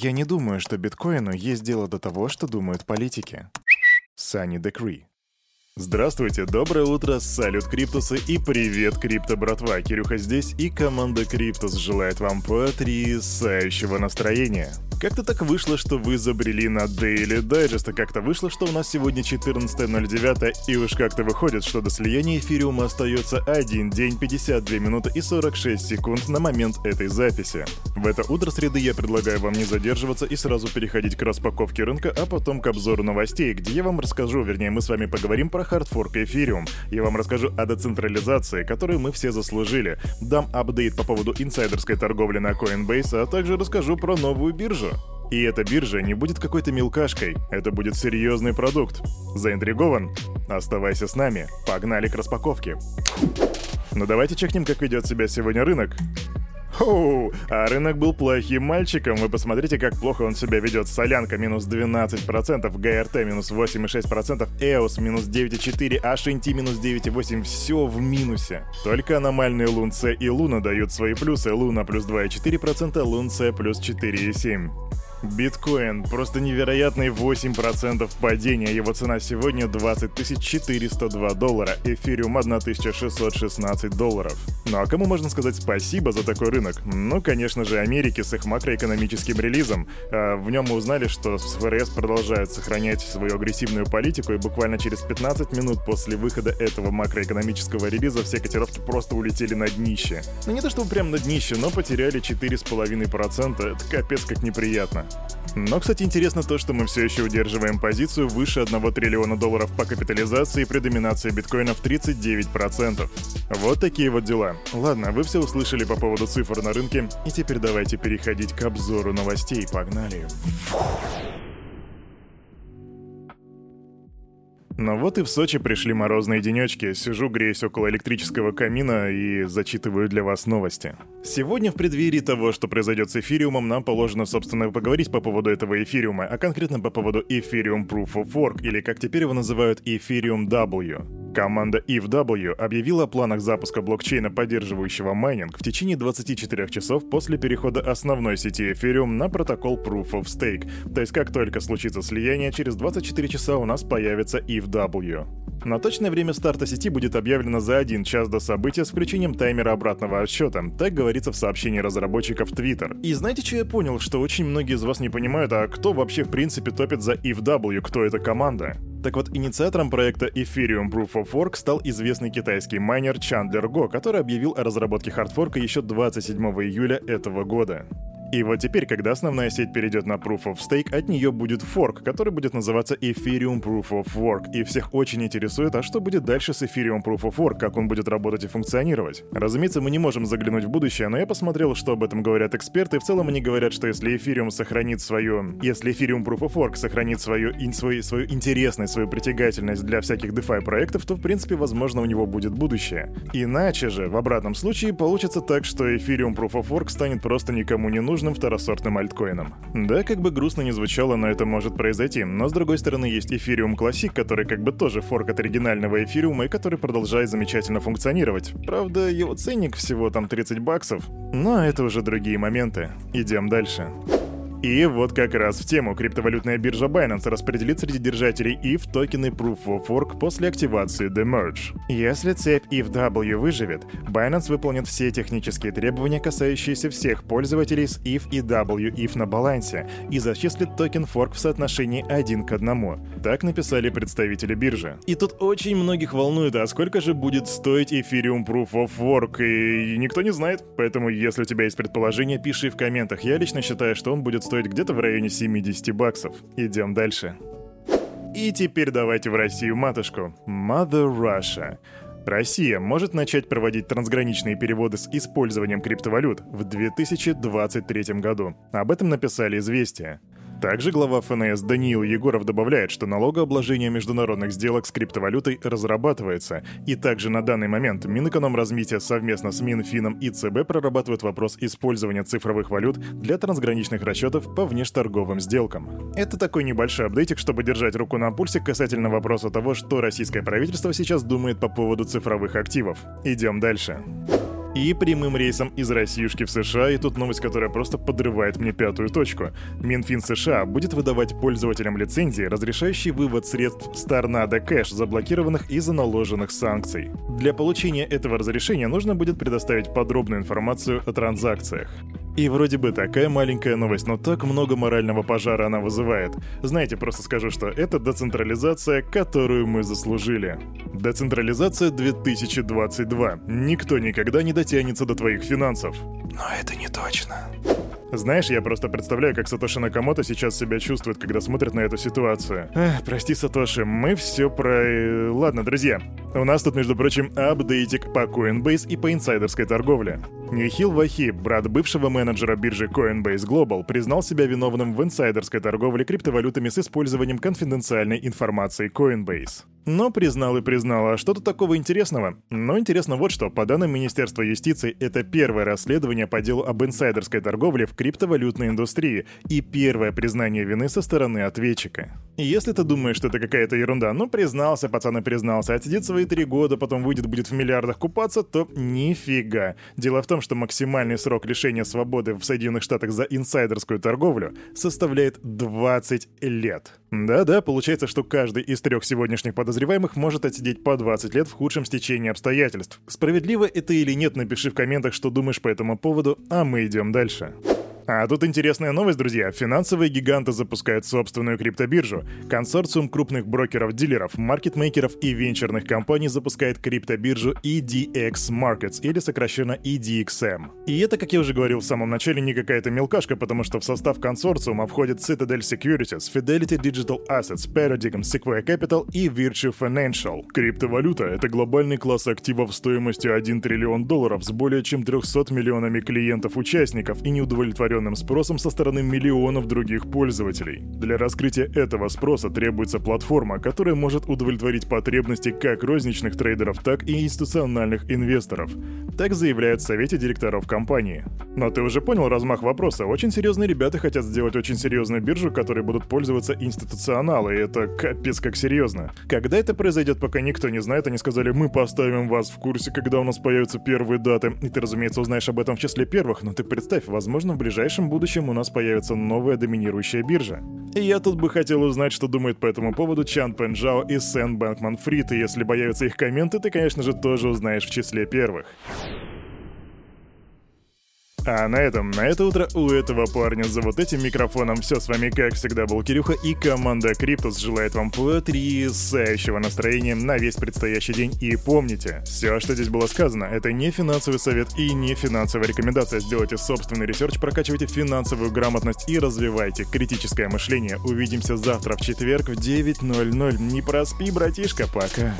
Я не думаю, что биткоину есть дело до того, что думают политики. Санни Декри. Здравствуйте, доброе утро, салют Криптусы и привет, Крипто братва. Кирюха здесь и команда Криптус желает вам потрясающего настроения. Как-то так вышло, что вы забрели на Daily Digest, а как-то вышло, что у нас сегодня 14.09, и уж как-то выходит, что до слияния эфириума остается 1 день, 52 минуты и 46 секунд на момент этой записи. В это утро среды я предлагаю вам не задерживаться и сразу переходить к распаковке рынка, а потом к обзору новостей, где я вам расскажу, вернее мы с вами поговорим про хардфорк эфириум. Я вам расскажу о децентрализации, которую мы все заслужили, дам апдейт по поводу инсайдерской торговли на Coinbase, а также расскажу про новую биржу, и эта биржа не будет какой-то мелкашкой, это будет серьезный продукт. Заинтригован? Оставайся с нами, погнали к распаковке. Ну давайте чекнем, как ведет себя сегодня рынок. Хоу, а рынок был плохим мальчиком. Вы посмотрите, как плохо он себя ведет. Солянка минус 12%, ГРТ минус 8,6%, EOS минус 9,4%, HNT минус 9,8%. Все в минусе. Только аномальные Лунце и Луна дают свои плюсы. Луна плюс 2,4%, Лунце плюс 4,7%. Биткоин. Просто невероятный 8% падения. Его цена сегодня 20 402 доллара. Эфириум 1616 долларов. Ну а кому можно сказать спасибо за такой рынок? Ну, конечно же, Америке с их макроэкономическим релизом. А в нем мы узнали, что ФРС продолжают сохранять свою агрессивную политику, и буквально через 15 минут после выхода этого макроэкономического релиза все котировки просто улетели на днище. Ну не то чтобы прям на днище, но потеряли 4,5%. Это капец как неприятно. Но, кстати, интересно то, что мы все еще удерживаем позицию выше 1 триллиона долларов по капитализации при доминации биткоина в 39%. Вот такие вот дела. Ладно, вы все услышали по поводу цифр на рынке, и теперь давайте переходить к обзору новостей. Погнали. Но вот и в Сочи пришли морозные денечки. Сижу, греюсь около электрического камина и зачитываю для вас новости. Сегодня в преддверии того, что произойдет с эфириумом, нам положено, собственно, поговорить по поводу этого эфириума, а конкретно по поводу Ethereum Proof of Work, или как теперь его называют Ethereum W. Команда ETHW объявила о планах запуска блокчейна, поддерживающего майнинг, в течение 24 часов после перехода основной сети Ethereum на протокол Proof of Stake. То есть как только случится слияние, через 24 часа у нас появится ETHW. На точное время старта сети будет объявлено за один час до события с включением таймера обратного отсчета, так говорится в сообщении разработчиков Twitter. И знаете, что я понял? Что очень многие из вас не понимают, а кто вообще в принципе топит за ETHW, кто эта команда? Так вот, инициатором проекта Ethereum Proof of Work стал известный китайский майнер Чандлер Го, который объявил о разработке хардфорка еще 27 июля этого года. И вот теперь, когда основная сеть перейдет на Proof of Stake, от нее будет форк, который будет называться Ethereum Proof of Work. И всех очень интересует, а что будет дальше с Ethereum Proof of Work, как он будет работать и функционировать. Разумеется, мы не можем заглянуть в будущее, но я посмотрел, что об этом говорят эксперты. В целом они говорят, что если Ethereum сохранит свою... Если Ethereum Proof of Work сохранит свою, ин, свою, свою интересность, свою притягательность для всяких DeFi проектов, то в принципе, возможно, у него будет будущее. Иначе же, в обратном случае, получится так, что Ethereum Proof of Work станет просто никому не нужным нужным второсортным альткоином. Да, как бы грустно не звучало, но это может произойти. Но с другой стороны есть Ethereum Classic, который как бы тоже форк от оригинального эфириума и который продолжает замечательно функционировать. Правда, его ценник всего там 30 баксов. Но это уже другие моменты. Идем дальше. И вот как раз в тему криптовалютная биржа Binance распределит среди держателей ETH токены Proof of Work после активации The Merge. Если цепь ETH-W выживет, Binance выполнит все технические требования, касающиеся всех пользователей с ETH и W ETH на балансе, и зачислит токен форк в соотношении 1 к 1. Так написали представители биржи. И тут очень многих волнует, а сколько же будет стоить Ethereum Proof of Work, и никто не знает. Поэтому, если у тебя есть предположение, пиши в комментах. Я лично считаю, что он будет стоить где-то в районе 70 баксов. Идем дальше. И теперь давайте в Россию матушку. Mother Russia. Россия может начать проводить трансграничные переводы с использованием криптовалют в 2023 году. Об этом написали «Известия». Также глава ФНС Даниил Егоров добавляет, что налогообложение международных сделок с криптовалютой разрабатывается, и также на данный момент Минэкономразвития совместно с Минфином и ЦБ прорабатывают вопрос использования цифровых валют для трансграничных расчетов по внешторговым сделкам. Это такой небольшой апдейтик, чтобы держать руку на пульсе касательно вопроса того, что российское правительство сейчас думает по поводу цифровых активов. Идем дальше. И прямым рейсом из Россиюшки в США, и тут новость, которая просто подрывает мне пятую точку. Минфин США будет выдавать пользователям лицензии, разрешающие вывод средств с Торнадо Кэш, заблокированных из-за наложенных санкций. Для получения этого разрешения нужно будет предоставить подробную информацию о транзакциях. И вроде бы такая маленькая новость, но так много морального пожара она вызывает. Знаете, просто скажу, что это децентрализация, которую мы заслужили. Децентрализация 2022. Никто никогда не дотянется до твоих финансов. Но это не точно. Знаешь, я просто представляю, как Сатоши Накамото сейчас себя чувствует, когда смотрит на эту ситуацию. Эх, прости, Сатоши, мы все про... Э, ладно, друзья, у нас тут, между прочим, апдейтик по Coinbase и по инсайдерской торговле. Нихил Вахи, брат бывшего менеджера биржи Coinbase Global, признал себя виновным в инсайдерской торговле криптовалютами с использованием конфиденциальной информации Coinbase. Но признал и признал, а что тут такого интересного? Но интересно вот что, по данным Министерства юстиции, это первое расследование по делу об инсайдерской торговле в криптовалютной индустрии и первое признание вины со стороны ответчика. И если ты думаешь, что это какая-то ерунда, ну признался, пацан и признался, отсидит свои три года, потом выйдет, будет в миллиардах купаться, то нифига. Дело в том, что максимальный срок лишения свободы в Соединенных Штатах за инсайдерскую торговлю составляет 20 лет. Да-да, получается, что каждый из трех сегодняшних подозреваемых может отсидеть по 20 лет в худшем стечении обстоятельств. Справедливо это или нет, напиши в комментах, что думаешь по этому поводу, а мы идем дальше. А тут интересная новость, друзья. Финансовые гиганты запускают собственную криптобиржу. Консорциум крупных брокеров-дилеров, маркетмейкеров и венчурных компаний запускает криптобиржу EDX Markets, или сокращенно EDXM. И это, как я уже говорил в самом начале, не какая-то мелкашка, потому что в состав консорциума входят Citadel Securities, Fidelity Digital Assets, Paradigm, Sequoia Capital и Virtue Financial. Криптовалюта — это глобальный класс активов стоимостью 1 триллион долларов с более чем 300 миллионами клиентов-участников и неудовлетворенных удовлетворенным спросом со стороны миллионов других пользователей. Для раскрытия этого спроса требуется платформа, которая может удовлетворить потребности как розничных трейдеров, так и институциональных инвесторов. Так заявляют в совете директоров компании. Но ты уже понял размах вопроса. Очень серьезные ребята хотят сделать очень серьезную биржу, которой будут пользоваться институционалы, и это капец как серьезно. Когда это произойдет, пока никто не знает, они сказали, мы поставим вас в курсе, когда у нас появятся первые даты. И ты, разумеется, узнаешь об этом в числе первых, но ты представь, возможно, в ближайшем будущем у нас появится новая доминирующая биржа. И я тут бы хотел узнать, что думает по этому поводу Чан Пенджао и Сэн Бэнкман Фрид, и если появятся их комменты, ты, конечно же, тоже узнаешь в числе первых. А на этом, на это утро у этого парня за вот этим микрофоном все с вами, как всегда, был Кирюха и команда Криптус желает вам потрясающего настроения на весь предстоящий день. И помните, все, что здесь было сказано, это не финансовый совет и не финансовая рекомендация. Сделайте собственный research, прокачивайте финансовую грамотность и развивайте критическое мышление. Увидимся завтра в четверг в 9.00. Не проспи, братишка, пока.